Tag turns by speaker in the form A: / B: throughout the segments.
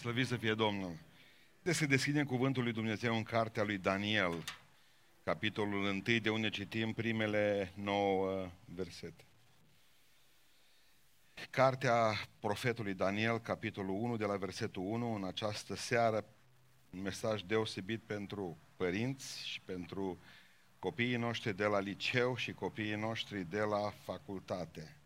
A: Slăvit să fie Domnul! De să deschidem cuvântul lui Dumnezeu în cartea lui Daniel, capitolul 1, de unde citim primele nouă versete. Cartea profetului Daniel, capitolul 1, de la versetul 1, în această seară, un mesaj deosebit pentru părinți și pentru copiii noștri de la liceu și copiii noștri de la facultate.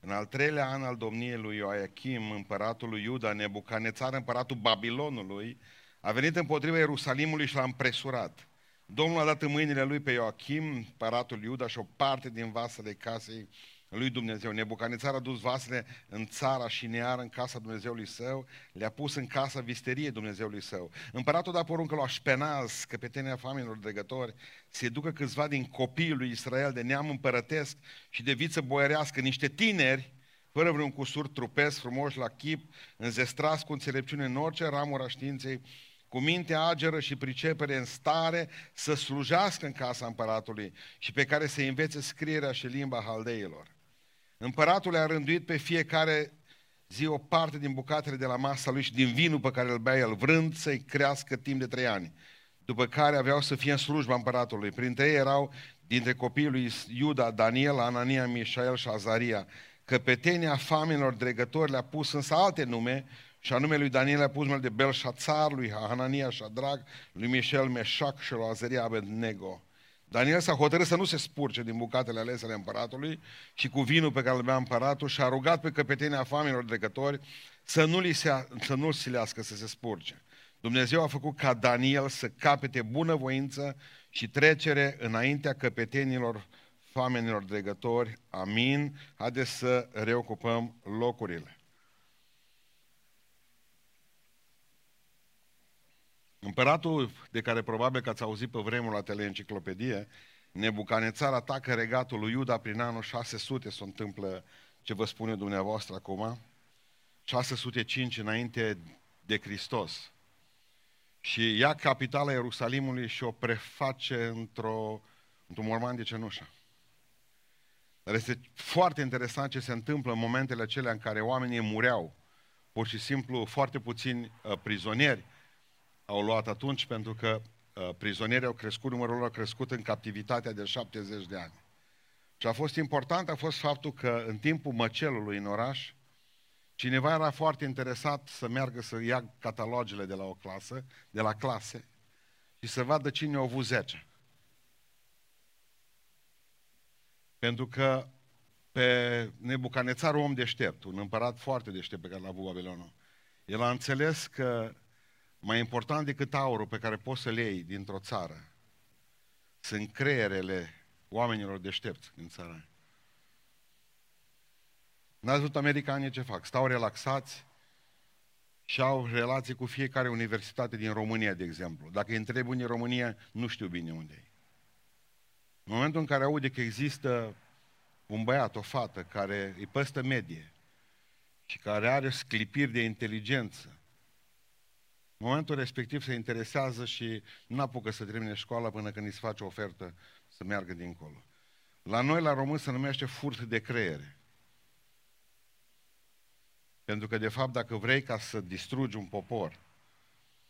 A: În al treilea an al domniei lui Ioachim, împăratul lui Iuda, Nebucanețar, împăratul Babilonului, a venit împotriva Ierusalimului și l-a împresurat. Domnul a dat în mâinile lui pe Ioachim, împăratul Iuda, și o parte din vasele casei lui Dumnezeu. Nebucanițar a dus vasele în țara și near în casa Dumnezeului său, le-a pus în casa visteriei Dumnezeului său. Împăratul da poruncă lui Așpenaz, căpetenia familiilor dregători, să ducă câțiva din copiii lui Israel de neam împărătesc și de viță boierească, niște tineri, fără vreun cusur trupesc, frumoși la chip, înzestrați cu înțelepciune în orice ramură științei, cu minte ageră și pricepere în stare să slujească în casa împăratului și pe care să învețe scrierea și limba haldeilor. Împăratul a rânduit pe fiecare zi o parte din bucatele de la masa lui și din vinul pe care îl bea el, vrând să-i crească timp de trei ani. După care aveau să fie în slujba împăratului. Printre ei erau dintre copiii lui Iuda, Daniel, Anania, Mișael și Azaria. Căpetenia familiilor dregători le-a pus însă alte nume, și anume lui Daniel a pus numele de Belșațar, lui Hanania și Adrag, lui Mișel Meșac și lui Azaria Abednego. Daniel s-a hotărât să nu se spurce din bucatele alese ale împăratului și cu vinul pe care îl bea împăratul și a rugat pe căpetenia familiilor dregători să nu li se, să nu silească să se spurce. Dumnezeu a făcut ca Daniel să capete bunăvoință și trecere înaintea căpetenilor famenilor dregători. Amin. Haideți să reocupăm locurile. Împăratul de care probabil că ați auzit pe vremul la teleenciclopedie, Nebucanețar atacă regatul lui Iuda prin anul 600, se întâmplă ce vă spune dumneavoastră acum, 605 înainte de Hristos. Și ia capitala Ierusalimului și o preface într-o, într-un morman de cenușă. Dar este foarte interesant ce se întâmplă în momentele acelea în care oamenii mureau. Pur și simplu, foarte puțini uh, prizonieri au luat atunci pentru că uh, prizonierii au crescut, numărul lor a crescut în captivitatea de 70 de ani. Ce a fost important a fost faptul că în timpul măcelului în oraș, cineva era foarte interesat să meargă să ia catalogele de la o clasă, de la clase, și să vadă cine au avut 10. Pentru că pe Nebucanețar, om deștept, un împărat foarte deștept pe care l-a avut Babilonul, el a înțeles că mai important decât aurul pe care poți să-l iei dintr-o țară, sunt creierele oamenilor deștepți în țara N-ați văzut americanii ce fac? Stau relaxați și au relații cu fiecare universitate din România, de exemplu. Dacă îi întreb unde în România, nu știu bine unde e. În momentul în care aude că există un băiat, o fată, care îi păstă medie și care are sclipiri de inteligență, în momentul respectiv se interesează și nu apucă să termine școala până când îi se face o ofertă să meargă dincolo. La noi, la român, se numește furt de creiere. Pentru că, de fapt, dacă vrei ca să distrugi un popor,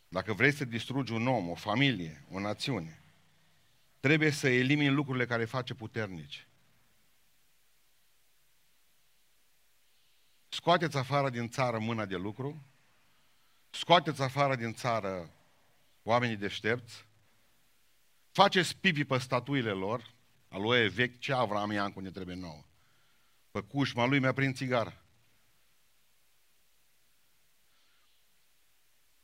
A: dacă vrei să distrugi un om, o familie, o națiune, trebuie să elimini lucrurile care face puternici. Scoateți afară din țară mâna de lucru, scoateți afară din țară oamenii deștepți, faceți pipi pe statuile lor, aloe vechi, ce Avram Iancu ne trebuie nouă. Pe cușma lui mi-a prins țigară.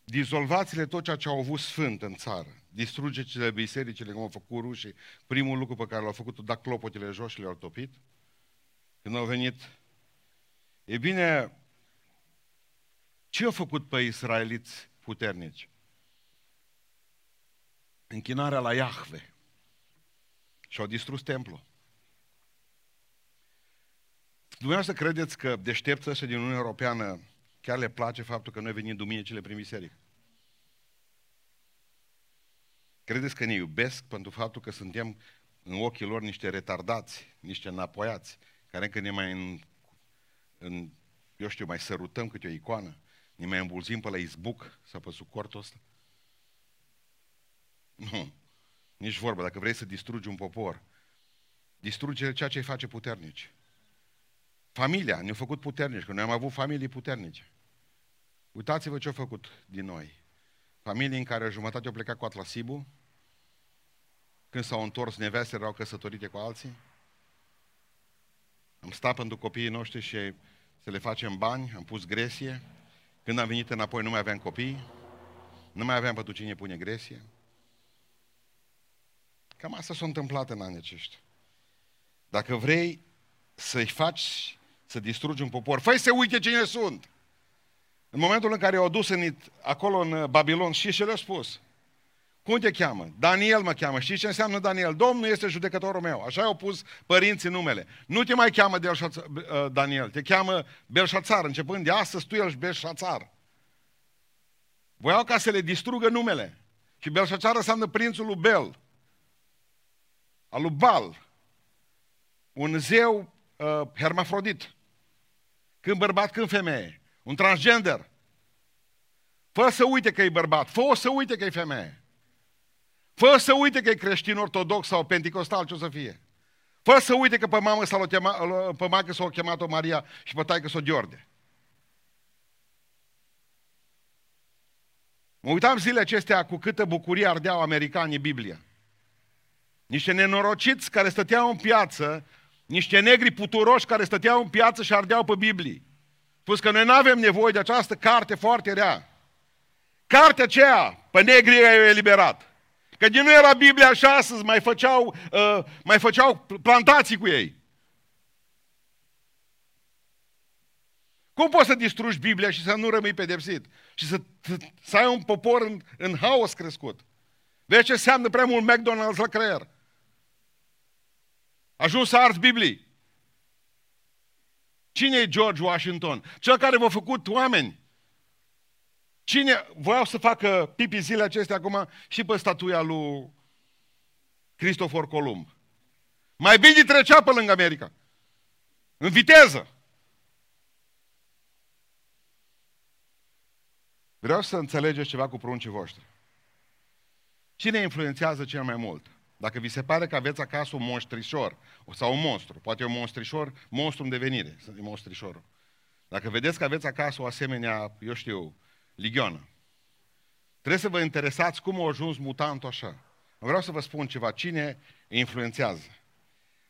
A: Dizolvați-le tot ceea ce au avut sfânt în țară. Distrugeți-le bisericile, cum au făcut rușii. Primul lucru pe care l-au făcut, da clopotele jos și le-au topit. Când au venit. E bine, ce au făcut pe israeliți puternici? Închinarea la Iahve. Și au distrus templul. Dumneavoastră credeți că deștepți ăștia din Uniunea Europeană chiar le place faptul că noi venim duminicile prin biserică? Credeți că ne iubesc pentru faptul că suntem în ochii lor niște retardați, niște înapoiați, care încă ne mai în, în eu știu, mai sărutăm câte o icoană? Ne mai îmbulzim pe la izbuc să pe sucortul ăsta? Nu. Nici vorba. Dacă vrei să distrugi un popor, distruge ceea ce îi face puternici. Familia ne-a făcut puternici, că noi am avut familii puternice. Uitați-vă ce a făcut din noi. Familii în care jumătate au plecat cu Atlasibu, când s-au întors neveste erau căsătorite cu alții. Am stat pentru copiii noștri și să le facem bani, am pus gresie. Când am venit înapoi nu mai aveam copii, nu mai aveam pentru cine pune gresie. Cam asta s-a întâmplat în anii aceștia. Dacă vrei să-i faci să distrugi un popor, fă să uite cine sunt. În momentul în care i-au dus în, acolo în Babilon, și ce le-a spus? Cum te cheamă? Daniel mă cheamă. Știi ce înseamnă Daniel? Domnul este judecătorul meu. Așa au pus părinții numele. Nu te mai cheamă uh, Daniel, te cheamă Belșațar. Începând de astăzi, tu ești Belșațar. Voiau ca să le distrugă numele. Și Belșațar înseamnă prințul lui Bel. Al lui Bal. Un zeu uh, hermafrodit. Când bărbat, când femeie. Un transgender. Fă să uite că e bărbat. Fă să uite că e femeie. Fă să uite că e creștin ortodox sau penticostal, ce o să fie. Fă să uite că pe mamă s-a chemat, pe maică s-a chemat-o Maria și pe taică s-o Gheorghe. Mă uitam zilele acestea cu câtă bucurie ardeau americanii Biblia. Niște nenorociți care stăteau în piață, niște negri puturoși care stăteau în piață și ardeau pe Biblie. Spus că noi nu avem nevoie de această carte foarte rea. Cartea aceea, pe negri e eliberat. Că din nu era Biblia așa astăzi, mai făceau, uh, mai făceau plantații cu ei. Cum poți să distrugi Biblia și să nu rămâi pedepsit? Și să, să ai un popor în, în haos crescut? Vezi ce înseamnă prea mult McDonald's la creier? Ajuns să arzi Biblii. Cine e George Washington? Cel care v-a făcut oameni. Cine voiau să facă pipi zile acestea acum și pe statuia lui Cristofor Columb. Mai bine trecea pe lângă America. În viteză. Vreau să înțelegeți ceva cu pruncii voștri. Cine influențează cel mai mult? Dacă vi se pare că aveți acasă un monstrișor sau un monstru, poate e un monstrișor, monstru în devenire, e monstrișorul. Dacă vedeți că aveți acasă o asemenea, eu știu, ligioană, trebuie să vă interesați cum a ajuns mutantul așa. Vreau să vă spun ceva, cine influențează.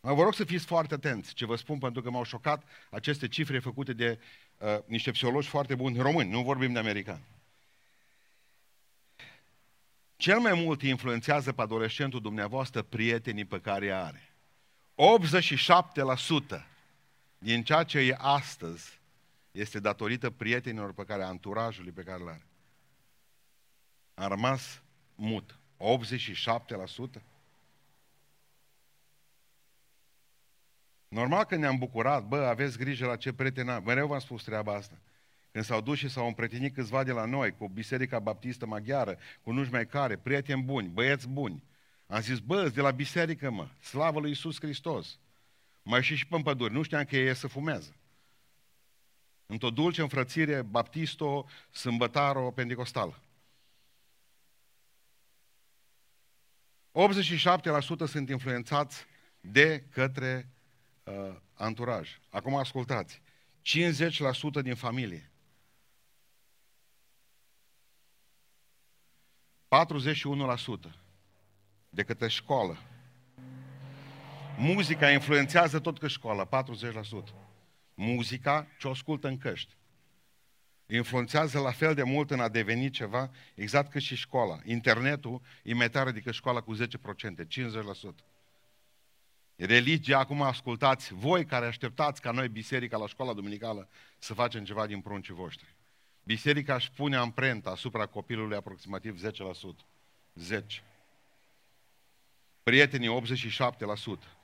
A: Vă rog să fiți foarte atenți ce vă spun, pentru că m-au șocat aceste cifre făcute de uh, niște psihologi foarte buni români, nu vorbim de americani. Cel mai mult influențează pe adolescentul dumneavoastră prietenii pe care are. 87% din ceea ce e astăzi este datorită prietenilor pe care, anturajului pe care le are. A rămas mut. 87%? Normal că ne-am bucurat, bă, aveți grijă la ce prieten am. Mereu v-am spus treaba asta. Când s-au dus și s-au împretinit câțiva de la noi, cu Biserica Baptistă Maghiară, cu nu mai care, prieteni buni, băieți buni. Am zis, bă, de la biserică, mă, slavă lui Iisus Hristos. Mai și și pe păduri, nu știam că ei să fumează. Într-o dulce înfrățire baptisto, sâmbătaro, pentecostală. 87% sunt influențați de către uh, anturaj. Acum ascultați. 50% din familie. 41% de către școală. Muzica influențează tot că școala, 40%. Muzica ce o ascultă în căști. Influențează la fel de mult în a deveni ceva, exact cât și școala. Internetul e mai tare decât școala cu 10%, 50%. Religia, acum ascultați, voi care așteptați ca noi, biserica, la școala duminicală, să facem ceva din pruncii voștri. Biserica își pune amprenta asupra copilului aproximativ 10%. 10. Prietenii 87%.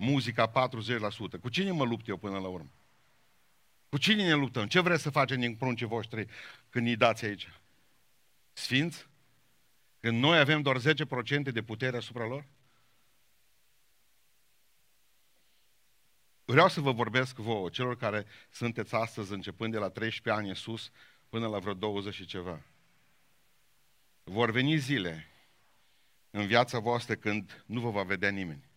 A: Muzica 40%. Cu cine mă lupt eu până la urmă? Cu cine ne luptăm? Ce vreți să facem din pruncii voștri când îi dați aici? Sfinți? Când noi avem doar 10% de putere asupra lor? Vreau să vă vorbesc vouă, celor care sunteți astăzi, începând de la 13 ani în sus, până la vreo 20 și ceva. Vor veni zile în viața voastră când nu vă va vedea nimeni.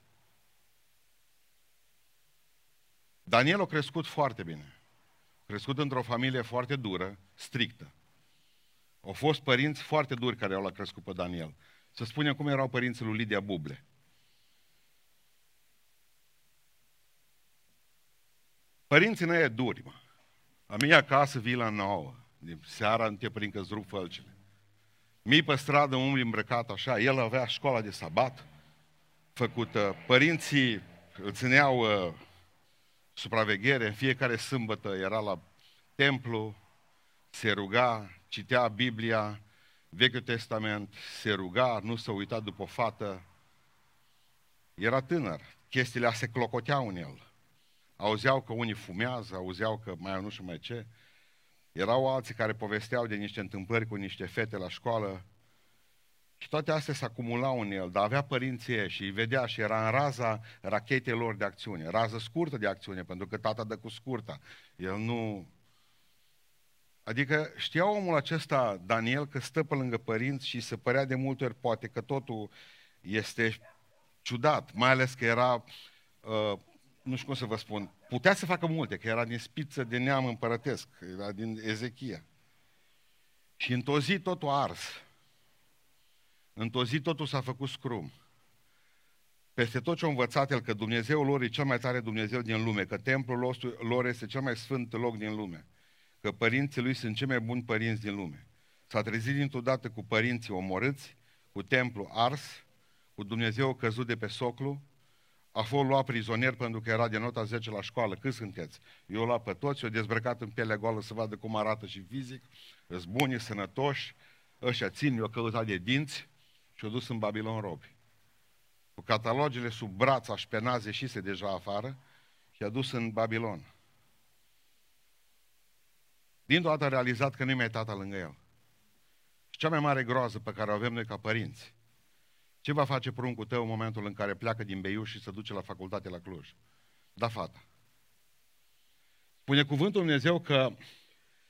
A: Daniel a crescut foarte bine. A crescut într-o familie foarte dură, strictă. Au fost părinți foarte duri care au l-a crescut pe Daniel. Să spunem cum erau părinții lui Lidia Buble. Părinții nu e duri, mă. La mine acasă vii la nouă. Din seara nu te prind că rup fălcile. Mii pe stradă, umbli îmbrăcat așa. El avea școala de sabat făcută. Părinții îl țineau uh, supraveghere. În fiecare sâmbătă era la templu, se ruga, citea Biblia, Vechiul Testament, se ruga, nu se uita după o fată. Era tânăr. Chestiile astea se clocoteau în el. Auzeau că unii fumează, auzeau că mai nu știu mai ce. Erau alții care povesteau de niște întâmplări cu niște fete la școală și toate astea se acumulau în el, dar avea părinții și îi vedea și era în raza rachetelor de acțiune, rază scurtă de acțiune, pentru că tata dă cu scurta. El nu... Adică știa omul acesta, Daniel, că stă pe lângă părinți și se părea de multe ori poate că totul este ciudat, mai ales că era, uh, nu știu cum să vă spun, putea să facă multe, că era din spiță de neam împărătesc, era din Ezechia. Și într-o zi totul a ars. Într-o zi totul s-a făcut scrum. Peste tot ce a învățat el că Dumnezeul lor e cel mai tare Dumnezeu din lume, că templul lor este cel mai sfânt loc din lume, că părinții lui sunt cei mai buni părinți din lume. S-a trezit dintr-o dată cu părinții omorâți, cu templu ars, cu Dumnezeu căzut de pe soclu, a fost luat prizonier pentru că era de nota 10 la școală. Cât sunteți? Eu luat pe toți, eu dezbrăcat în pielea goală să vadă cum arată și fizic, îți buni, sănătoși, ăștia țin, eu căutat de dinți, și-o dus în Babilon robi. Cu catalogele sub braț, așpenaze și se deja afară și a dus în Babilon. Dintr-o dată a realizat că nu mai e tata lângă el. Și cea mai mare groază pe care o avem noi ca părinți, ce va face pruncul tău în momentul în care pleacă din Beiuș și se duce la facultate la Cluj? Da, fata. Spune cuvântul Dumnezeu că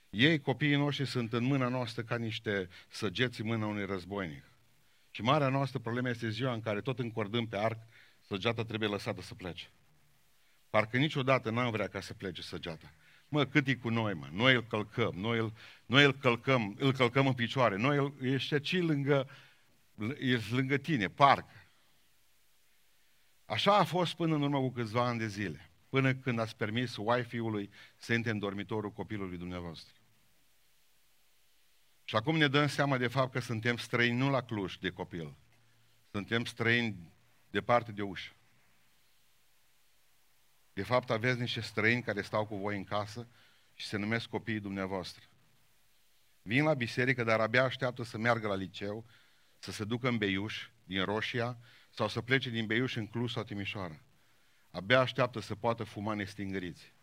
A: ei, copiii noștri, sunt în mâna noastră ca niște săgeți în mâna unui războinic. Și marea noastră problemă este ziua în care tot încordând pe arc, săgeata trebuie lăsată să plece. Parcă niciodată n-am vrea ca să plece săgeata. Mă, cât e cu noi, mă? Noi îl călcăm, noi îl, noi îl călcăm, îl călcăm în picioare, noi îl, ești aici lângă, ești lângă tine, parcă. Așa a fost până în urmă cu câțiva ani de zile, până când ați permis wifi-ului să intre în dormitorul copilului dumneavoastră. Și acum ne dăm seama de fapt că suntem străini nu la Cluj de copil. Suntem străini departe de ușă. De fapt aveți niște străini care stau cu voi în casă și se numesc copiii dumneavoastră. Vin la biserică, dar abia așteaptă să meargă la liceu, să se ducă în Beiuș, din Roșia, sau să plece din Beiuș în Cluj sau Timișoara. Abia așteaptă să poată fuma nestingăriți.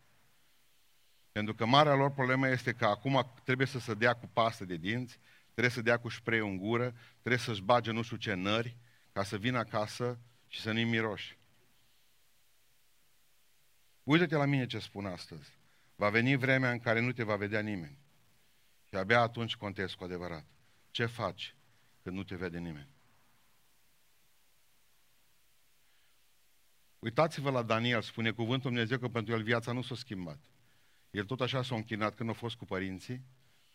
A: Pentru că marea lor problemă este că acum trebuie să se dea cu pastă de dinți, trebuie să dea cu spray în gură, trebuie să-și bage nu știu ce nări, ca să vină acasă și să nu-i miroși. Uită-te la mine ce spun astăzi. Va veni vremea în care nu te va vedea nimeni. Și abia atunci contezi cu adevărat. Ce faci când nu te vede nimeni? Uitați-vă la Daniel, spune cuvântul Dumnezeu că pentru el viața nu s-a schimbat. El tot așa s-a închinat când a fost cu părinții,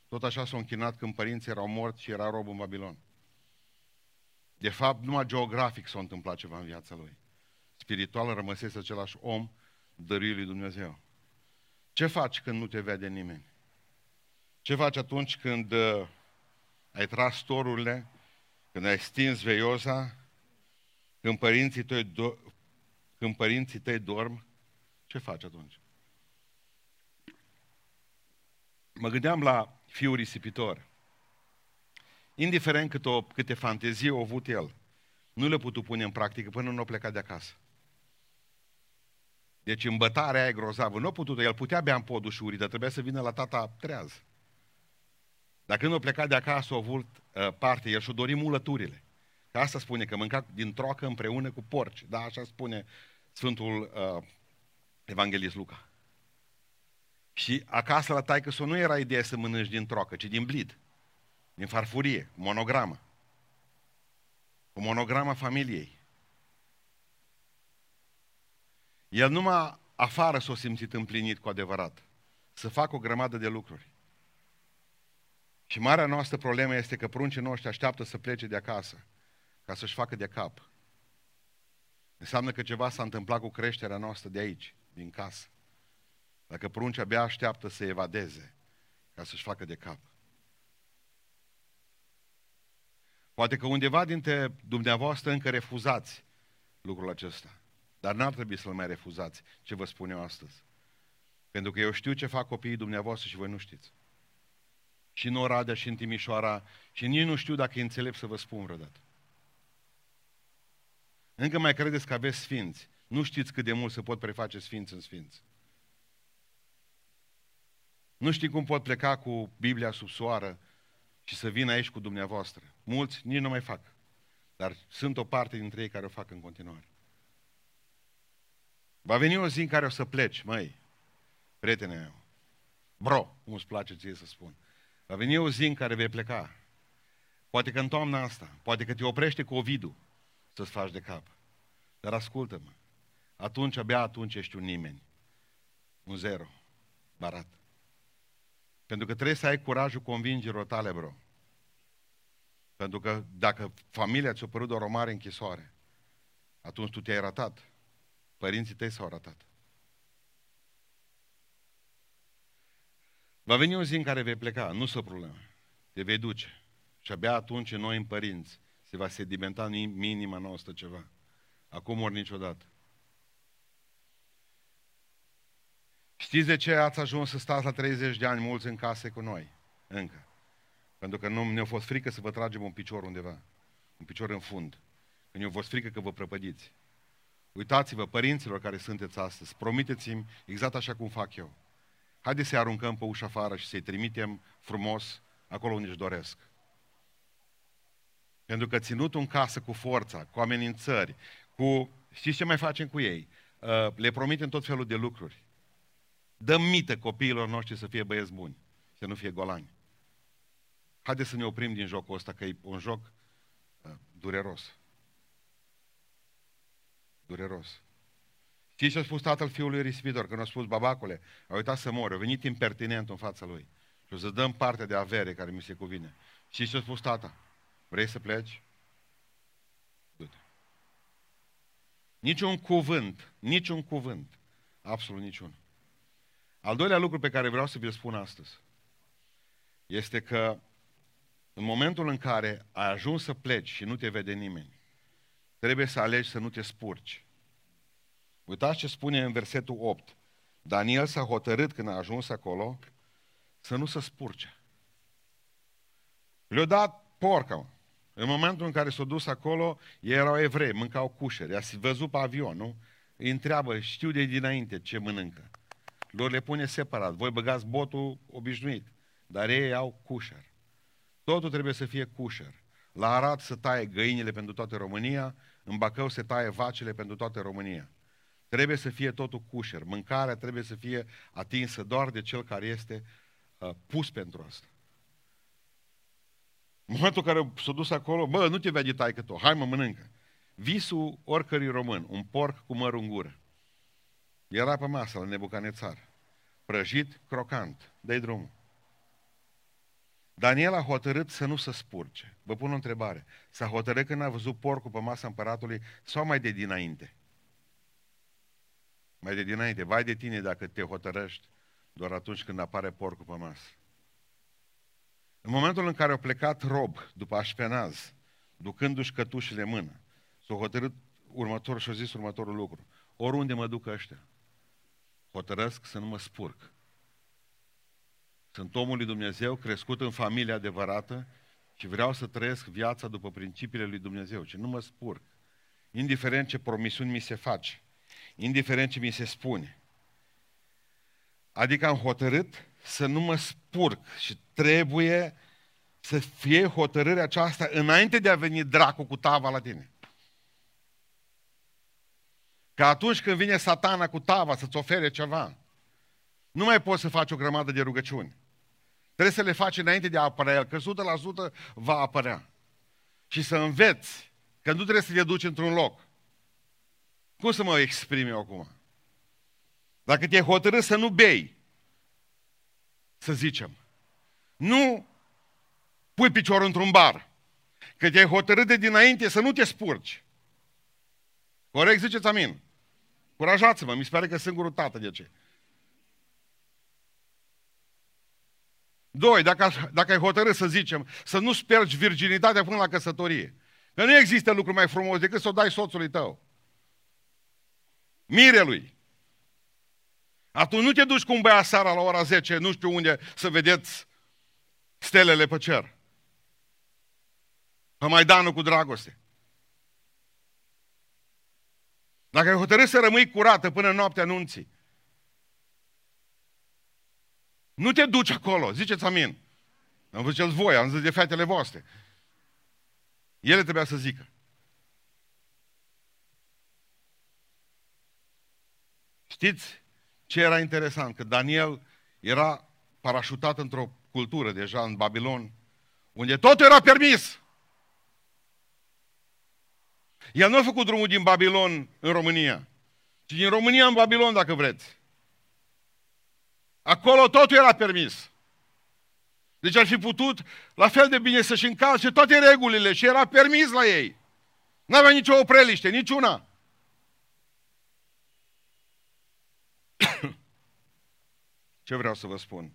A: tot așa s-a închinat când părinții erau morți și era rob în Babilon. De fapt, numai geografic s-a întâmplat ceva în viața lui. Spiritual rămăsese același om dăruit lui Dumnezeu. Ce faci când nu te vede nimeni? Ce faci atunci când uh, ai tras torurile, când ai stins veioza, când părinții tăi, do- când părinții tăi dorm? Ce faci atunci? Mă gândeam la fiul risipitor. Indiferent cât o, câte fantezii au avut el, nu le putut pune în practică până nu a plecat de acasă. Deci îmbătarea aia e grozavă. Nu a putut, el putea bea în podul șurii, dar trebuia să vină la tata treaz. Dar când a plecat de acasă, a avut uh, parte, el și-a dorit mulăturile. Că asta spune, că mânca din troacă împreună cu porci. Da, așa spune Sfântul uh, Evanghelist Luca. Și acasă la taică nu era ideea să mănânci din trocă, ci din blid, din farfurie, monogramă. O monogramă familiei. El numai afară s-a simțit împlinit cu adevărat. Să facă o grămadă de lucruri. Și marea noastră problemă este că pruncii noștri așteaptă să plece de acasă ca să-și facă de cap. Înseamnă că ceva s-a întâmplat cu creșterea noastră de aici, din casă. Dacă prunci abia așteaptă să evadeze ca să-și facă de cap. Poate că undeva dintre dumneavoastră încă refuzați lucrul acesta. Dar n-ar trebui să-l mai refuzați, ce vă spun eu astăzi. Pentru că eu știu ce fac copiii dumneavoastră și voi nu știți. Și în Oradea și în Timișoara și nici nu știu dacă e înțelept să vă spun vreodată. Încă mai credeți că aveți sfinți. Nu știți cât de mult se pot preface sfinți în sfinți. Nu știi cum pot pleca cu Biblia sub soară și să vin aici cu dumneavoastră. Mulți nici nu mai fac. Dar sunt o parte dintre ei care o fac în continuare. Va veni o zi în care o să pleci, măi, prietene meu. Bro, cum îți place ție să spun. Va veni o zi în care vei pleca. Poate că în toamna asta, poate că te oprește COVID-ul să-ți faci de cap. Dar ascultă-mă, atunci, abia atunci ești un nimeni. Un zero. Barat. Pentru că trebuie să ai curajul convingerilor tale, bro. Pentru că dacă familia ți-a părut o mare închisoare, atunci tu te-ai ratat. Părinții tăi s-au ratat. Va veni o zi în care vei pleca, nu să problemă. Te vei duce. Și abia atunci noi în părinți se va sedimenta în minima noastră ceva. Acum ori niciodată. Știți de ce ați ajuns să stați la 30 de ani mulți în case cu noi? Încă. Pentru că nu ne-a fost frică să vă tragem un picior undeva. Un picior în fund. Că ne-a fost frică că vă prăpădiți. Uitați-vă, părinților care sunteți astăzi, promiteți-mi exact așa cum fac eu. Haideți să-i aruncăm pe ușa afară și să-i trimitem frumos acolo unde își doresc. Pentru că ținut în casă cu forța, cu amenințări, cu... Știți ce mai facem cu ei? Uh, le promitem tot felul de lucruri. Dăm mită copiilor noștri să fie băieți buni, să nu fie golani. Haideți să ne oprim din jocul ăsta, că e un joc uh, dureros. Dureros. Știți ce a spus tatăl fiului risipitor? Când a spus, babacule, a uitat să mori, a venit impertinent în fața lui. Și o să dăm parte de avere care mi se cuvine. Știți ce a spus tata? Vrei să pleci? Du-te. Niciun cuvânt, niciun cuvânt, absolut niciun. Al doilea lucru pe care vreau să vi-l spun astăzi este că în momentul în care ai ajuns să pleci și nu te vede nimeni, trebuie să alegi să nu te spurci. Uitați ce spune în versetul 8. Daniel s-a hotărât când a ajuns acolo să nu se spurce. Le-a dat porca. În momentul în care s-a dus acolo, ei erau evrei, mâncau cușeri. A văzut pe avion, nu? Îi întreabă, știu de dinainte ce mănâncă. Lor le pune separat. Voi băgați botul obișnuit, dar ei au cușer. Totul trebuie să fie cușer. La Arad să taie găinile pentru toată România, în Bacău se taie vacile pentru toată România. Trebuie să fie totul cușer. Mâncarea trebuie să fie atinsă doar de cel care este uh, pus pentru asta. În momentul în care s-a dus acolo, bă, nu te vede taică tu, hai mă mănâncă. Visul oricărui român, un porc cu măr în gură. Era pe masă la Nebucanețar. Prăjit, crocant. Dă-i drumul. Daniel a hotărât să nu se spurce. Vă pun o întrebare. S-a hotărât când a văzut porcul pe masa împăratului sau mai de dinainte? Mai de dinainte. Vai de tine dacă te hotărăști doar atunci când apare porcul pe masă. În momentul în care a plecat rob după Așpenaz, ducându-și cătușile în mână, s-a hotărât următor și a zis următorul lucru. Oriunde mă duc ăștia, hotărăsc să nu mă spurc. Sunt omul lui Dumnezeu, crescut în familie adevărată și vreau să trăiesc viața după principiile lui Dumnezeu, și nu mă spurc. Indiferent ce promisiuni mi se face, indiferent ce mi se spune. Adică am hotărât să nu mă spurc și trebuie să fie hotărârea aceasta înainte de a veni dracu cu tava la tine. Că atunci când vine satana cu tava să-ți ofere ceva, Nu mai poți să faci o grămadă de rugăciuni. Trebuie să le faci înainte de a apărea el, că 100% va apărea. Și să înveți că nu trebuie să te duci într-un loc. Cum să mă exprim eu acum? Dacă te-ai hotărât să nu bei, să zicem, nu pui piciorul într-un bar, că te-ai hotărât de dinainte să nu te spurci. Corect ziceți amin? Curajați-vă, mi se pare că singurul tată de ce. Doi, dacă, dacă ai hotărât să zicem, să nu spergi virginitatea până la căsătorie. Că nu există lucru mai frumos decât să o dai soțului tău. Mirelui. Atunci nu te duci cu un băiat seara la ora 10, nu știu unde, să vedeți stelele pe cer. Pe Maidanul cu dragoste. Dacă ai hotărât să rămâi curată până în noaptea anunții, nu te duci acolo, ziceți amin. Am văzut voi, am zis de fetele voastre. Ele trebuia să zică. Știți ce era interesant? Că Daniel era parașutat într-o cultură deja în Babilon, unde tot era permis. El nu a făcut drumul din Babilon în România, ci din România în Babilon, dacă vreți. Acolo totul era permis. Deci ar fi putut la fel de bine să-și încalce toate regulile și era permis la ei. N-avea nicio opreliște, niciuna. Ce vreau să vă spun?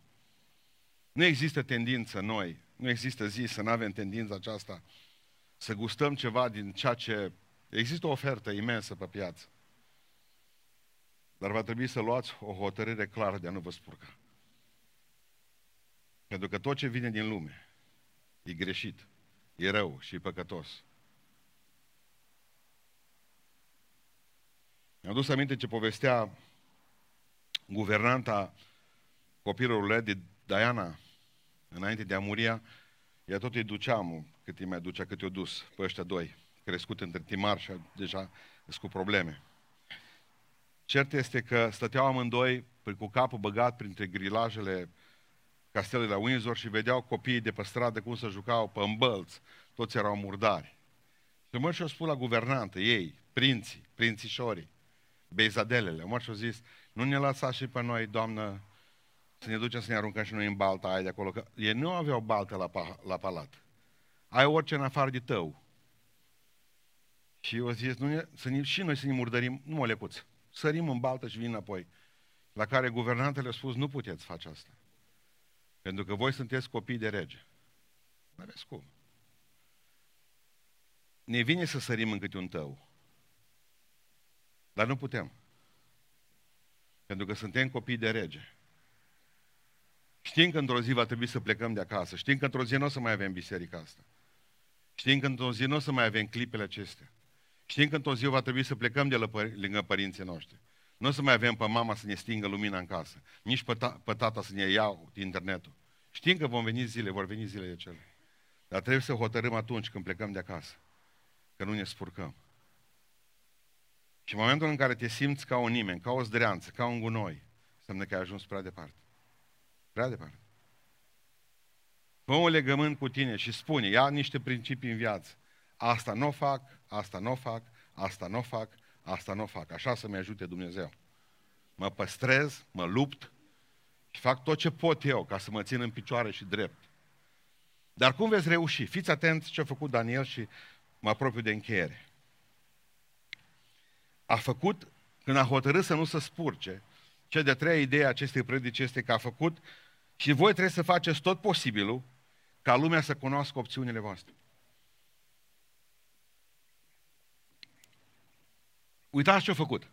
A: Nu există tendință noi, nu există zi să nu avem tendința aceasta să gustăm ceva din ceea ce... Există o ofertă imensă pe piață. Dar va trebui să luați o hotărâre clară de a nu vă spurca. Pentru că tot ce vine din lume e greșit, e rău și e păcătos. Mi-am dus aminte ce povestea guvernanta copilului de Diana, înainte de a muria, ea tot îi duceam cât îi mai ducea, cât i-o dus pe ăștia doi, crescut între timar și deja cu probleme. Cert este că stăteau amândoi cu capul băgat printre grilajele castelului la Windsor și vedeau copiii de pe stradă cum se jucau pe îmbălți. Toți erau murdari. Și mă și-o spus la guvernantă, ei, prinții, prințișorii, beizadelele, mă și-o zis, nu ne lăsa și pe noi, doamnă, să ne ducem să ne aruncăm și noi în balta aia de acolo, că ei nu aveau baltă la, la palat. Ai orice în afară de tău. Și eu zis, nu ne, să ne, și noi să ne murdărim, nu mă lecuți sărim în baltă și vin înapoi. La care guvernantele a spus, nu puteți face asta. Pentru că voi sunteți copii de rege. Nu aveți cum. Ne vine să sărim în câte un tău. Dar nu putem. Pentru că suntem copii de rege. Știm că într-o zi va trebui să plecăm de acasă. Știm că într-o zi nu o să mai avem biserica asta. Știm că într-o zi nu o să mai avem clipele acestea. Știm că într-o zi va trebui să plecăm de lângă părinții noștri. Nu o să mai avem pe mama să ne stingă lumina în casă, nici pe, ta, pe tata să ne iau din internetul. Știm că vom veni zile, vor veni zile de cele. Dar trebuie să hotărâm atunci când plecăm de acasă, că nu ne spurcăm. Și în momentul în care te simți ca un nimeni, ca o zdreanță, ca un gunoi, înseamnă că ai ajuns prea departe. Prea departe. Fă un legământ cu tine și spune, ia niște principii în viață. Asta nu o fac, asta nu o fac, asta nu o fac, asta nu o fac. Așa să-mi ajute Dumnezeu. Mă păstrez, mă lupt și fac tot ce pot eu ca să mă țin în picioare și drept. Dar cum veți reuși? Fiți atenți ce a făcut Daniel și mă apropiu de încheiere. A făcut, când a hotărât să nu se spurce, cea de-a treia idee a acestei predici este că a făcut și voi trebuie să faceți tot posibilul ca lumea să cunoască opțiunile voastre. Uitați ce a făcut.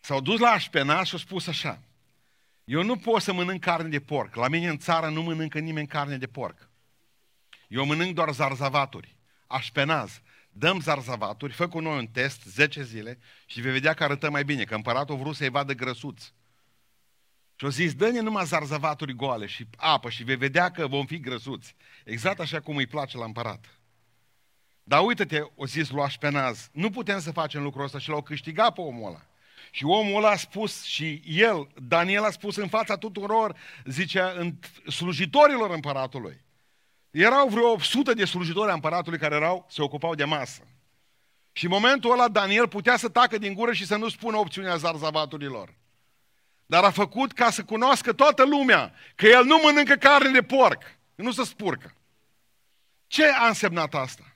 A: S-au dus la așpenat și au spus așa. Eu nu pot să mănânc carne de porc. La mine în țară nu mănâncă nimeni carne de porc. Eu mănânc doar zarzavaturi. Așpenaz. Dăm zarzavaturi, fă cu noi un test 10 zile și vei vedea că arătăm mai bine, că împăratul vrut să-i vadă grăsuți. Și au zis, dă-ne numai zarzavaturi goale și apă și vei vedea că vom fi grăsuți. Exact așa cum îi place la împărat. Dar uite-te, o zis lui Așpenaz, nu putem să facem lucrul ăsta și l-au câștigat pe omul ăla. Și omul ăla a spus, și el, Daniel a spus în fața tuturor, zicea, în slujitorilor împăratului. Erau vreo 100 de slujitori a împăratului care erau, se ocupau de masă. Și în momentul ăla Daniel putea să tacă din gură și să nu spună opțiunea zarzavaturilor. Dar a făcut ca să cunoască toată lumea că el nu mănâncă carne de porc, nu se spurcă. Ce a însemnat asta?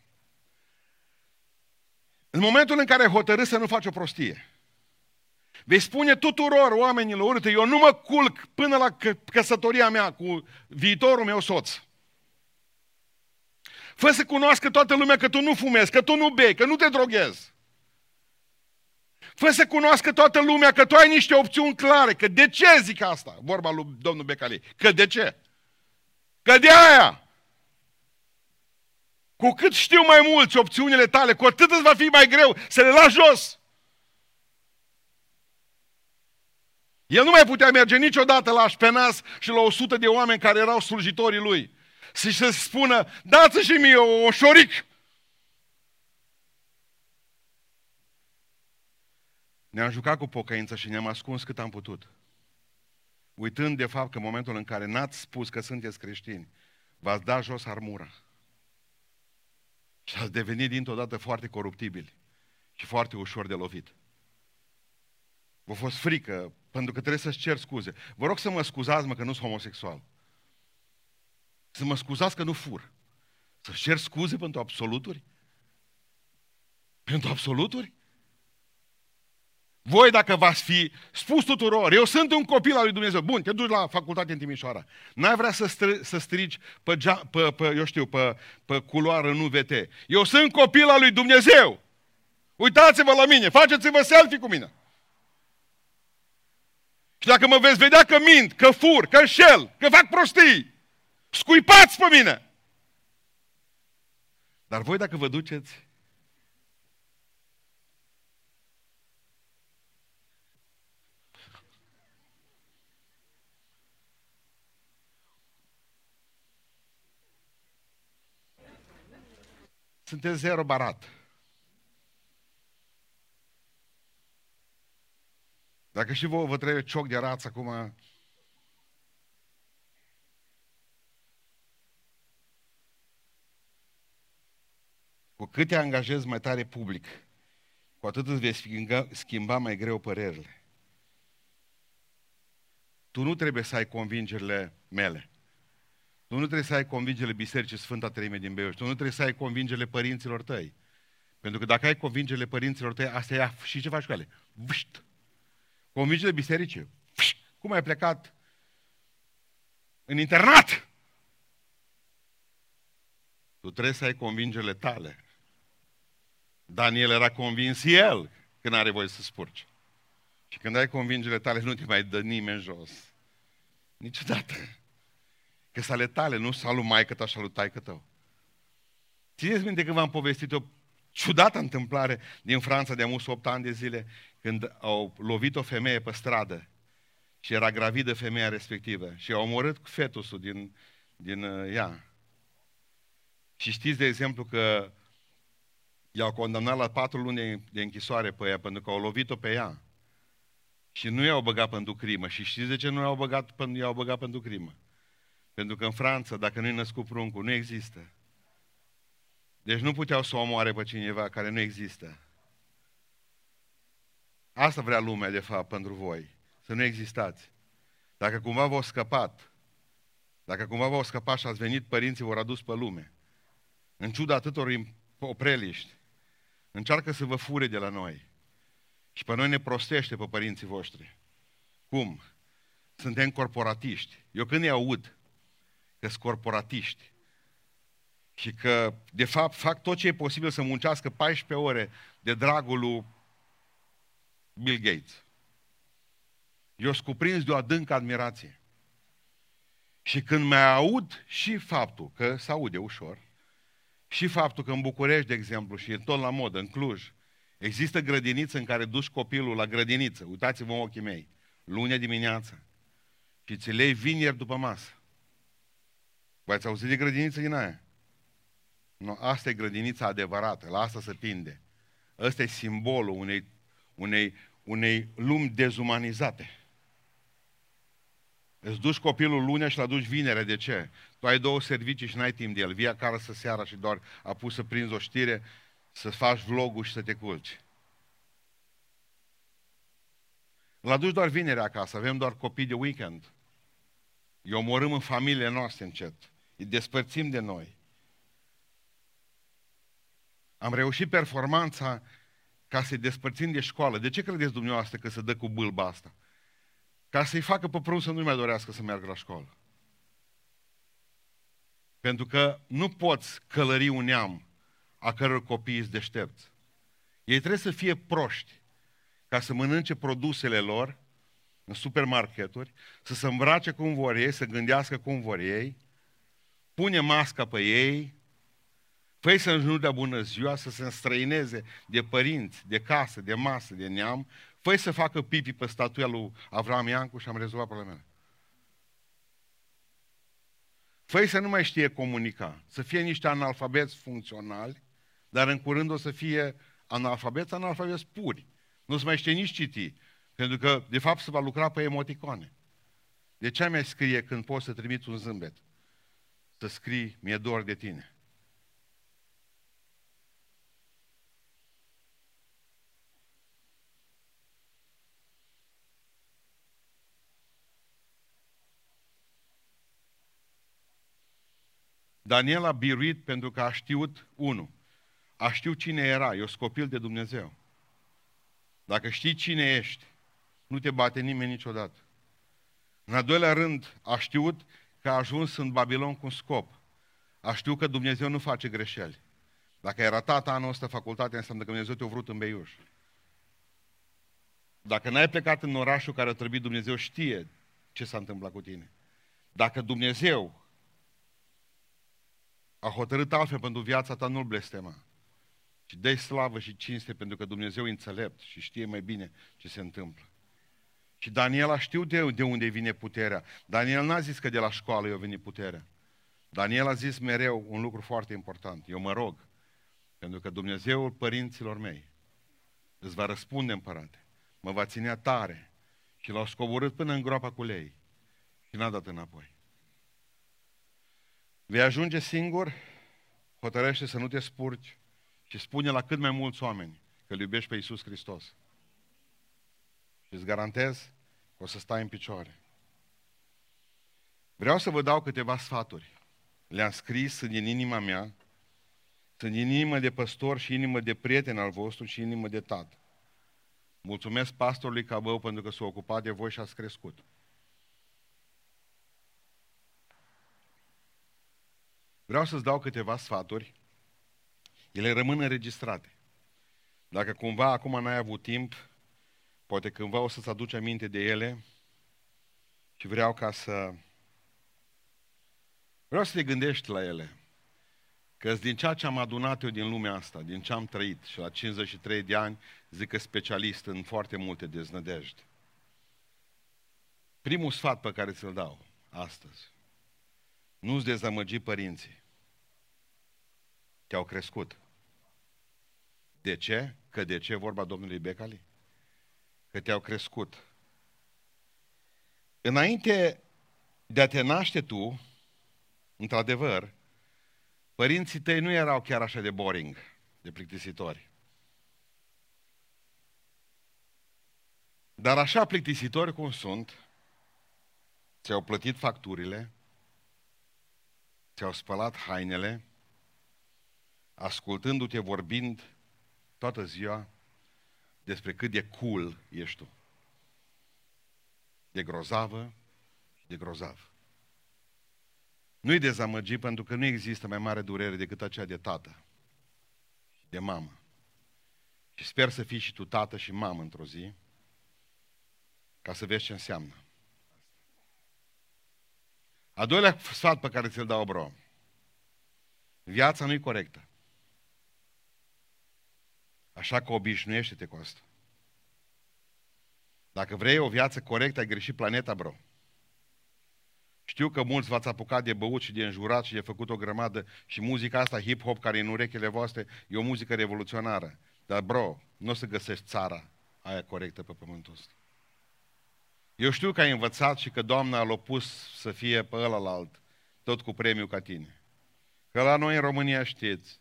A: În momentul în care hotărâți să nu faci o prostie, vei spune tuturor oamenilor, uite, eu nu mă culc până la căsătoria mea cu viitorul meu soț. Fă să cunoască toată lumea că tu nu fumezi, că tu nu bei, că nu te droghezi. Fă să cunoască toată lumea că tu ai niște opțiuni clare. Că de ce zic asta? Vorba lui domnul Becali. Că de ce? Că de aia. Cu cât știu mai mulți opțiunile tale, cu atât îți va fi mai greu să le lași jos. El nu mai putea merge niciodată la Așpenas și la 100 de oameni care erau slujitorii lui. Și să spună, dați și mie o, o șoric. Ne-am jucat cu pocăința și ne-am ascuns cât am putut. Uitând de fapt că în momentul în care n-ați spus că sunteți creștini, v-ați dat jos armura. Și ați devenit dintr-o dată foarte coruptibili și foarte ușor de lovit. V-a fost frică, pentru că trebuie să-ți cer scuze. Vă rog să mă scuzați, mă, că nu sunt homosexual. Să mă scuzați că nu fur. Să-și cer scuze pentru absoluturi? Pentru absoluturi? Voi dacă v-ați fi spus tuturor, eu sunt un copil al lui Dumnezeu, bun, te duci la facultate în Timișoara, n-ai vrea să, str- să strici pe, gea- pe, pe, eu știu, pe, pe culoară în UVT. Eu sunt copil al lui Dumnezeu. Uitați-vă la mine, faceți-vă selfie cu mine. Și dacă mă veți vedea că mint, că fur, că înșel, că fac prostii, scuipați pe mine. Dar voi dacă vă duceți sunteți zero barat. Dacă și vouă vă trebuie cioc de rață acum, cu cât te angajezi mai tare public, cu atât îți vei schimba, schimba mai greu părerile. Tu nu trebuie să ai convingerile mele. Tu nu trebuie să ai convingere Bisericii Sfânta Treime din Beiuș. Tu nu trebuie să ai convingere părinților tăi. Pentru că dacă ai convingere părinților tăi, asta e și ce faci cu ele? Vșt! Convingere bisericii. Vșt! Cum ai plecat în internat? Tu trebuie să ai convingerile tale. Daniel era convins el că nu are voie să spurci. Și când ai convingerile tale, nu te mai dă nimeni jos. Niciodată că să ale tale, nu să lui maică ta și lui taică tău. Țineți minte că v-am povestit o ciudată întâmplare din Franța de amus 8 ani de zile, când au lovit o femeie pe stradă și era gravidă femeia respectivă și au omorât fetusul din, din uh, ea. Și știți, de exemplu, că i-au condamnat la patru luni de închisoare pe ea, pentru că au lovit-o pe ea. Și nu i-au băgat pentru crimă. Și știți de ce nu i-au băgat, i-au băgat pentru crimă? Pentru că în Franța, dacă nu-i născut pruncul, nu există. Deci nu puteau să o omoare pe cineva care nu există. Asta vrea lumea, de fapt, pentru voi. Să nu existați. Dacă cumva v-au scăpat, dacă cumva v-au scăpat și ați venit, părinții vor adus pe lume. În ciuda atâtor opreliști, încearcă să vă fure de la noi. Și pe noi ne prostește pe părinții voștri. Cum? Suntem corporatiști. Eu când îi aud că sunt corporatiști și că, de fapt, fac tot ce e posibil să muncească 14 ore de dragul lui Bill Gates. Eu sunt cuprins de o adâncă admirație. Și când mai aud și faptul că se aude ușor, și faptul că în București, de exemplu, și e tot la modă, în Cluj, există grădiniță în care duci copilul la grădiniță, uitați-vă în ochii mei, lunea dimineața, și ți lei vineri după masă. V-ați auzit de grădiniță din aia? Nu, asta e grădinița adevărată, la asta se tinde. Ăsta e simbolul unei, unei, unei lumi dezumanizate. Îți duci copilul lunea și l aduci vinerea. De ce? Tu ai două servicii și n-ai timp de el. Vii acasă seara și doar a pus să prinzi o știre, să faci vlogul și să te culci. Îl aduci doar vinerea acasă, avem doar copii de weekend. Îi omorâm în familiile noastre încet. Îi despărțim de noi. Am reușit performanța ca să-i despărțim de școală. De ce credeți dumneavoastră că se dă cu bâlba asta? Ca să-i facă pe prun să nu mai dorească să meargă la școală. Pentru că nu poți călări un neam a căror copii sunt deștepți. Ei trebuie să fie proști ca să mănânce produsele lor în supermarketuri, să se îmbrace cum vor ei, să gândească cum vor ei, pune masca pe ei, fă să nu dea bună ziua, să se înstrăineze de părinți, de casă, de masă, de neam, fă să facă pipi pe statuia lui Avram Iancu și am rezolvat problemele. fă să nu mai știe comunica, să fie niște analfabeți funcționali, dar în curând o să fie analfabeți, analfabeți puri. Nu se mai știe nici citi. Pentru că, de fapt, se va lucra pe emoticoane. De ce mai scrie când poți să trimiți un zâmbet? Să scrii, mi-e dor de tine. Daniel a biruit pentru că a știut, unu, a știut cine era, eu copil de Dumnezeu. Dacă știi cine ești, nu te bate nimeni niciodată. În al doilea rând, a știut că a ajuns în Babilon cu un scop. A știut că Dumnezeu nu face greșeli. Dacă ai ratat anul ăsta facultatea, înseamnă că Dumnezeu te-a vrut în beiuș. Dacă n-ai plecat în orașul care a trebuit, Dumnezeu știe ce s-a întâmplat cu tine. Dacă Dumnezeu a hotărât altfel pentru viața ta, nu-l blestema. Și dai slavă și cinste pentru că Dumnezeu e înțelept și știe mai bine ce se întâmplă. Și Daniel a știut de, de unde vine puterea. Daniel n-a zis că de la școală i-a venit puterea. Daniel a zis mereu un lucru foarte important. Eu mă rog, pentru că Dumnezeul părinților mei îți va răspunde împărate, mă va ținea tare și l-au scoborât până în groapa cu lei și n-a dat înapoi. Vei ajunge singur, hotărăște să nu te spurci și spune la cât mai mulți oameni că îl iubești pe Iisus Hristos. Și îți garantez că o să stai în picioare. Vreau să vă dau câteva sfaturi. Le-am scris, sunt din inima mea, sunt din inimă de păstor și inimă de prieten al vostru și inimă de tată. Mulțumesc pastorului Cabău pentru că s-a ocupat de voi și ați crescut. Vreau să-ți dau câteva sfaturi. Ele rămân înregistrate. Dacă cumva acum n-ai avut timp, poate cândva o să-ți aduci aminte de ele și vreau ca să... Vreau să te gândești la ele. Că din ceea ce am adunat eu din lumea asta, din ce am trăit și la 53 de ani, zic că specialist în foarte multe deznădejde. Primul sfat pe care ți-l dau astăzi. Nu-ți dezamăgi părinții. Te-au crescut. De ce? Că de ce vorba Domnului Becali? Că te-au crescut. Înainte de a te naște tu, într-adevăr, părinții tăi nu erau chiar așa de boring, de plictisitori. Dar așa plictisitori cum sunt, ți-au plătit facturile, ți-au spălat hainele, ascultându-te vorbind toată ziua despre cât de cool ești tu. De grozavă și de grozav. Nu-i dezamăgi pentru că nu există mai mare durere decât aceea de tată și de mamă. Și sper să fii și tu tată și mamă într-o zi, ca să vezi ce înseamnă. A doilea sfat pe care ți-l dau, bro. Viața nu-i corectă. Așa că obișnuiește-te cu asta. Dacă vrei o viață corectă, ai greșit planeta, bro. Știu că mulți v-ați apucat de băut și de înjurat și de făcut o grămadă și muzica asta hip-hop care e în urechile voastre e o muzică revoluționară. Dar, bro, nu o să găsești țara aia corectă pe pământul ăsta. Eu știu că ai învățat și că Doamna l-a pus să fie pe ălalt, tot cu premiu ca tine. Că la noi în România știți,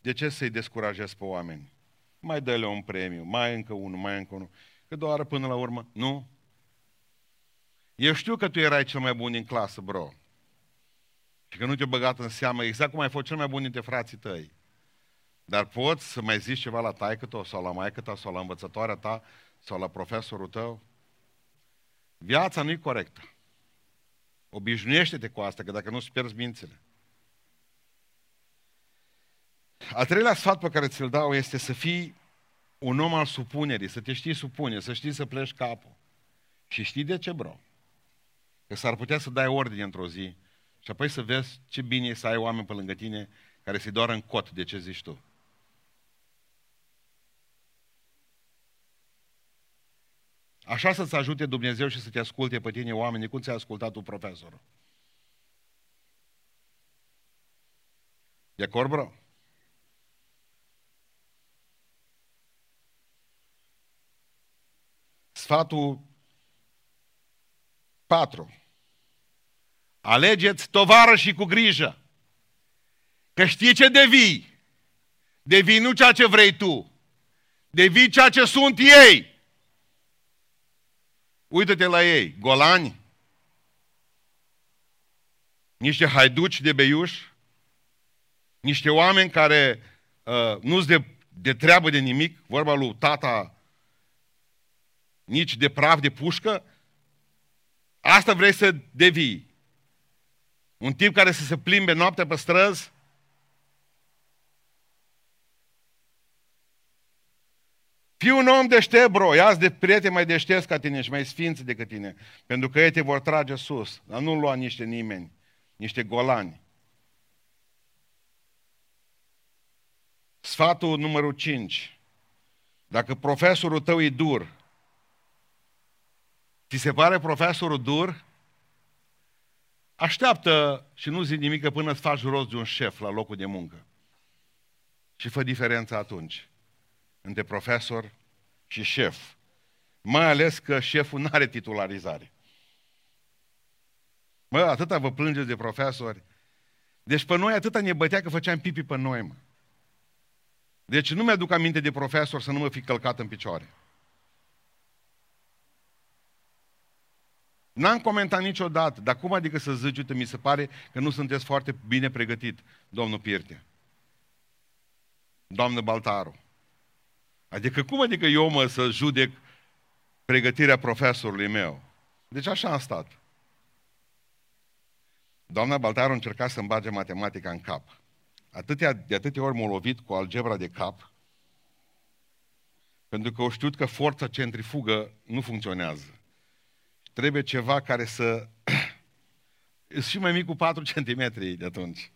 A: de ce să-i descurajezi pe oameni? Mai dă-le un premiu, mai încă unul, mai încă unul. Că doar până la urmă, nu. Eu știu că tu erai cel mai bun din clasă, bro. Și că nu te-ai băgat în seamă, exact cum ai fost cel mai bun dintre frații tăi. Dar poți să mai zici ceva la taică tău, sau la maică ta, sau la învățătoarea ta, sau la profesorul tău? Viața nu e corectă. Obișnuiește-te cu asta, că dacă nu îți pierzi mințile. Al treilea sfat pe care ți-l dau este să fii un om al supunerii, să te știi supune, să știi să pleci capul. Și știi de ce, bro? Că s-ar putea să dai ordine într-o zi și apoi să vezi ce bine e să ai oameni pe lângă tine care se doară în cot de ce zici tu. Așa să-ți ajute Dumnezeu și să te asculte pe tine oamenii, cum ți-a ascultat tu profesorul. De acord, bro? Sfatul 4. Alegeți și cu grijă. Că știi ce devii. Devii nu ceea ce vrei tu. Devii ceea ce sunt ei. Uită-te la ei. Golani. Niște haiduci de beiuș. Niște oameni care uh, nu-s de, de treabă de nimic. Vorba lui tata nici de praf de pușcă. Asta vrei să devii. Un tip care să se plimbe noaptea pe străzi? Fii un om deștept, bro, ia de prieteni mai deștepți ca tine și mai sfinți decât tine, pentru că ei te vor trage sus, dar nu lua niște nimeni, niște golani. Sfatul numărul 5. Dacă profesorul tău e dur, ți se pare profesorul dur? Așteaptă și nu zi nimic până îți faci rost de un șef la locul de muncă. Și fă diferența atunci între profesor și șef. Mai ales că șeful nu are titularizare. Mă, atâta vă plângeți de profesori. Deci pe noi atâta ne bătea că făceam pipi pe noi, mă. Deci nu mi-aduc aminte de profesor să nu mă fi călcat în picioare. N-am comentat niciodată, dar cum adică să zici, uite, mi se pare că nu sunteți foarte bine pregătit, domnul Pirte. Doamnă Baltaru. Adică cum adică eu mă să judec pregătirea profesorului meu? Deci așa am stat. Doamna Baltaru încerca să-mi bage matematica în cap. Atâtea, de atâtea ori m-a lovit cu algebra de cap, pentru că o știut că forța centrifugă nu funcționează. Trebuie ceva care să... Sunt și mai mic cu 4 cm de atunci.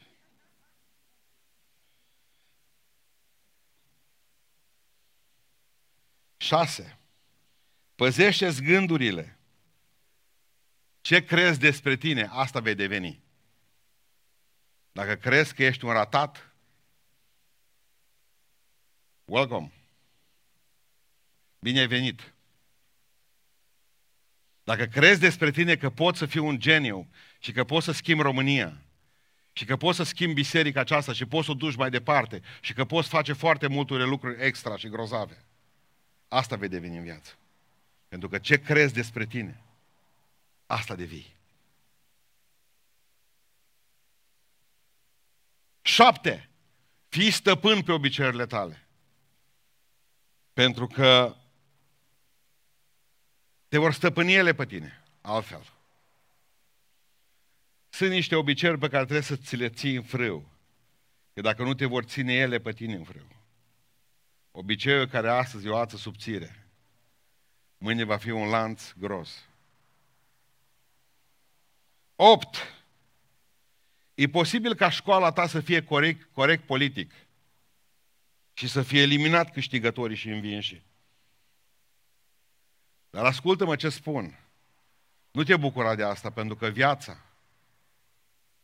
A: Șase. Păzește-ți gândurile. Ce crezi despre tine, asta vei deveni. Dacă crezi că ești un ratat, welcome. Bine ai venit. Dacă crezi despre tine că poți să fii un geniu și că poți să schimbi România și că poți să schimbi biserica aceasta și poți să o duci mai departe și că poți face foarte multe lucruri extra și grozave, asta vei deveni în viață. Pentru că ce crezi despre tine, asta devii. Șapte. Fii stăpân pe obiceiurile tale. Pentru că te vor stăpâni ele pe tine, altfel. Sunt niște obiceiuri pe care trebuie să ți le ții în frâu. Că dacă nu te vor ține ele pe tine în frâu. Obiceiul care astăzi e o ață subțire. Mâine va fi un lanț gros. 8. E posibil ca școala ta să fie corect, corect politic și să fie eliminat câștigătorii și învinși. Dar ascultă-mă ce spun. Nu te bucura de asta, pentru că viața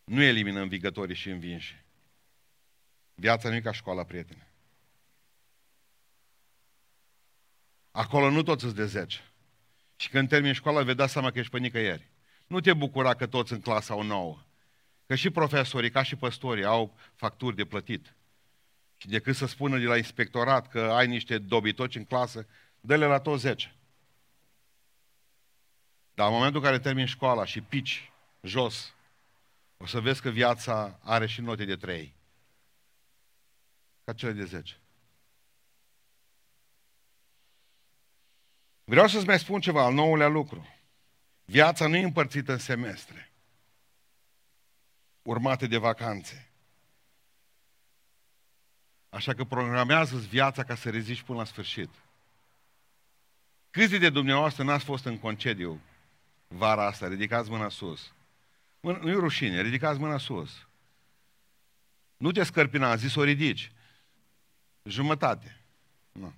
A: nu elimină învigătorii și învinși. Viața nu e ca școala prietene. Acolo nu toți îți de 10. Și când termini școala, vei da seama că ești pe nicăieri. Nu te bucura că toți în clasa au 9. Că și profesorii, ca și păstorii, au facturi de plătit. Și decât să spună de la inspectorat că ai niște dobitoci în clasă, dă-le la toți 10. Dar în momentul în care termini școala și pici jos, o să vezi că viața are și note de 3. Ca cele de 10. Vreau să-ți mai spun ceva, al nouălea lucru. Viața nu e împărțită în semestre, urmate de vacanțe. Așa că programează-ți viața ca să reziști până la sfârșit. Câți de dumneavoastră n-ați fost în concediu vara asta? Ridicați mâna sus. nu e rușine, ridicați mâna sus. Nu te scărpina, zis o ridici. Jumătate. Nu.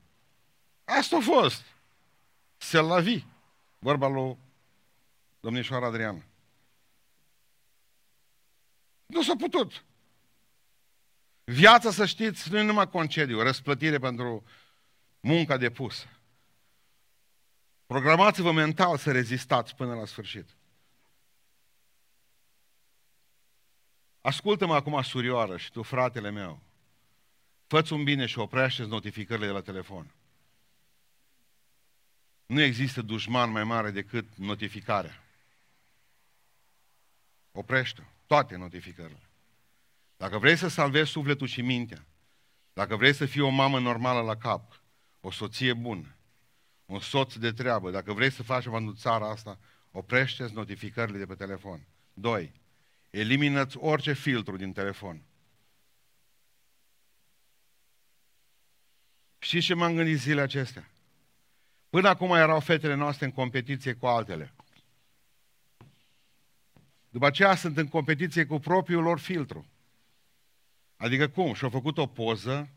A: Asta a fost. Se la vi. Vorba lui domnișoara Adriana. Nu s-a putut. Viața, să știți, nu e numai concediu, răsplătire pentru munca depusă. Programați-vă mental să rezistați până la sfârșit. Ascultă-mă acum, surioară, și tu, fratele meu. Fă-ți un bine și oprește notificările de la telefon. Nu există dușman mai mare decât notificarea. Oprește toate notificările. Dacă vrei să salvezi sufletul și mintea, dacă vrei să fii o mamă normală la cap, o soție bună, un soț de treabă, dacă vrei să faci ceva în țara asta, oprește-ți notificările de pe telefon. Doi, elimină-ți orice filtru din telefon. Știți ce m-am gândit zilele acestea? Până acum erau fetele noastre în competiție cu altele. După aceea sunt în competiție cu propriul lor filtru. Adică cum? Și-au făcut o poză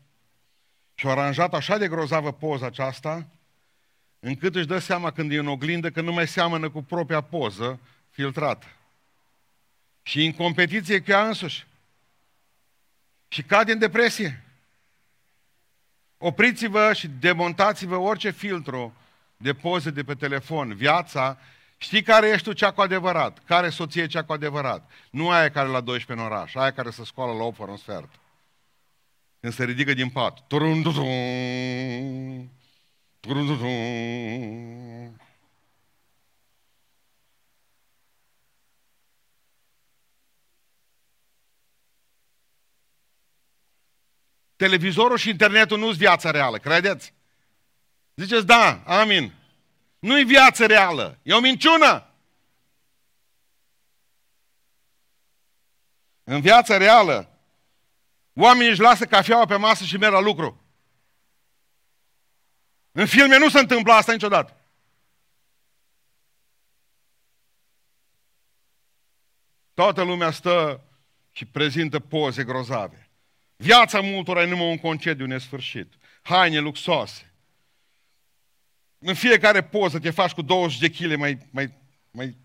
A: și-au aranjat așa de grozavă poza aceasta, încât își dă seama când e în oglindă că nu mai seamănă cu propria poză filtrată. Și în competiție cu ea însuși. Și cade în depresie. Opriți-vă și demontați-vă orice filtru de poze de pe telefon. Viața, știi care ești tu cea cu adevărat? Care soție cea cu adevărat? Nu aia care la 12 în oraș, aia care se scoală la 8 fără un sfert. Când se ridică din pat. Televizorul și internetul nu-s viața reală, credeți? Ziceți, da, amin. Nu-i viață reală, e o minciună. În viața reală, oamenii își lasă cafeaua pe masă și merg la lucru. În filme nu se întâmplă asta niciodată. Toată lumea stă și prezintă poze grozave. Viața multora e numai un concediu nesfârșit. Haine luxoase. În fiecare poză te faci cu 20 de kg mai, mai, mai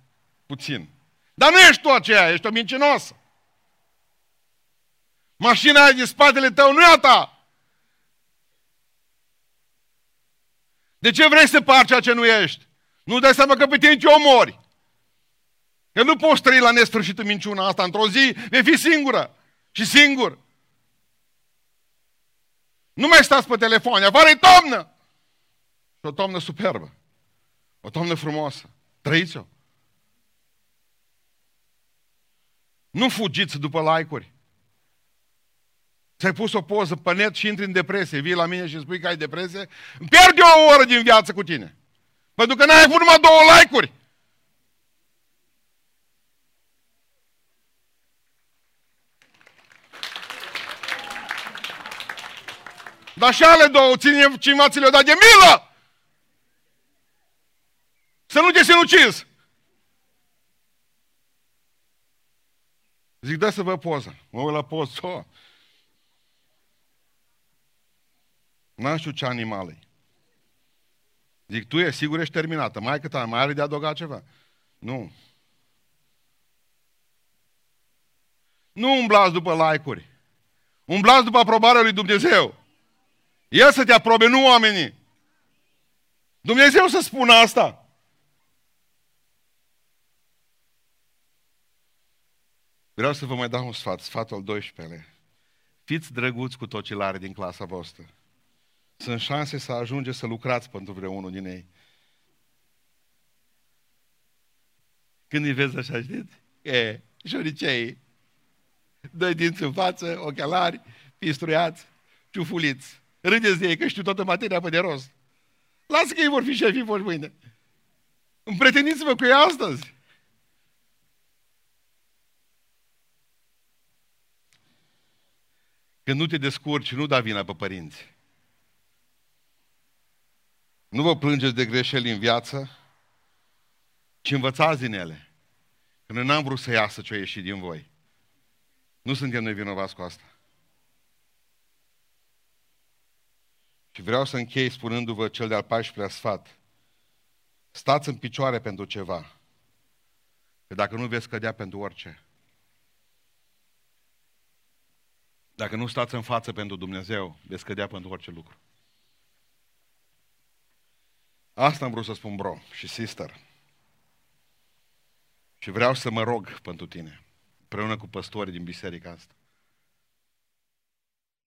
A: puțin. Dar nu ești tu aceea, ești o mincinoasă. Mașina aia din spatele tău nu e a ta. De ce vrei să pari ceea ce nu ești? Nu dai seama că pe tine te omori. Că nu poți trăi la nesfârșit în minciuna asta. Într-o zi vei fi singură și singur. Nu mai stați pe telefon, afară e toamnă! Și o toamnă superbă. O toamnă frumoasă. Trăiți-o. Nu fugiți după like-uri. Ți-ai pus o poză pe net și intri în depresie. Vii la mine și spui că ai depresie? Îmi pierd eu o oră din viață cu tine. Pentru că n-ai avut numai două like-uri. Dar și ale două, ține cineva ți le-o dat de milă! Să nu te sinucizi! Zic, dă să vă poza. Mă uit la poză. N-am știu ce animal e. Zic, tu e sigur ești terminată. Mai cât mai are de adăugat ceva? Nu. Nu umblați după like-uri. Umblați după aprobarea lui Dumnezeu. El să te aprobe, nu oamenii. Dumnezeu să spună asta. Vreau să vă mai dau un sfat, sfatul al 12-lea. Fiți drăguți cu tot ce are din clasa voastră. Sunt șanse să ajungeți să lucrați pentru vreunul din ei. Când îi vezi așa, știți? E, șoricei. Doi dinți în față, ochelari, pistruiați, ciufuliți. Râdeți de ei că știu toată materia pe de rost. Lasă că ei vor fi șefii vor mâine. Împreteniți-vă cu ei astăzi. Când nu te descurci, nu da vina pe părinți. Nu vă plângeți de greșeli în viață, ci învățați din ele. Că noi n-am vrut să iasă ce a ieșit din voi. Nu suntem noi vinovați cu asta. Și vreau să închei spunându-vă cel de-al 14-lea sfat. Stați în picioare pentru ceva. Că dacă nu veți cădea pentru orice. Dacă nu stați în față pentru Dumnezeu, veți cădea pentru orice lucru. Asta am vrut să spun, bro și sister. Și vreau să mă rog pentru tine, împreună cu păstorii din biserica asta.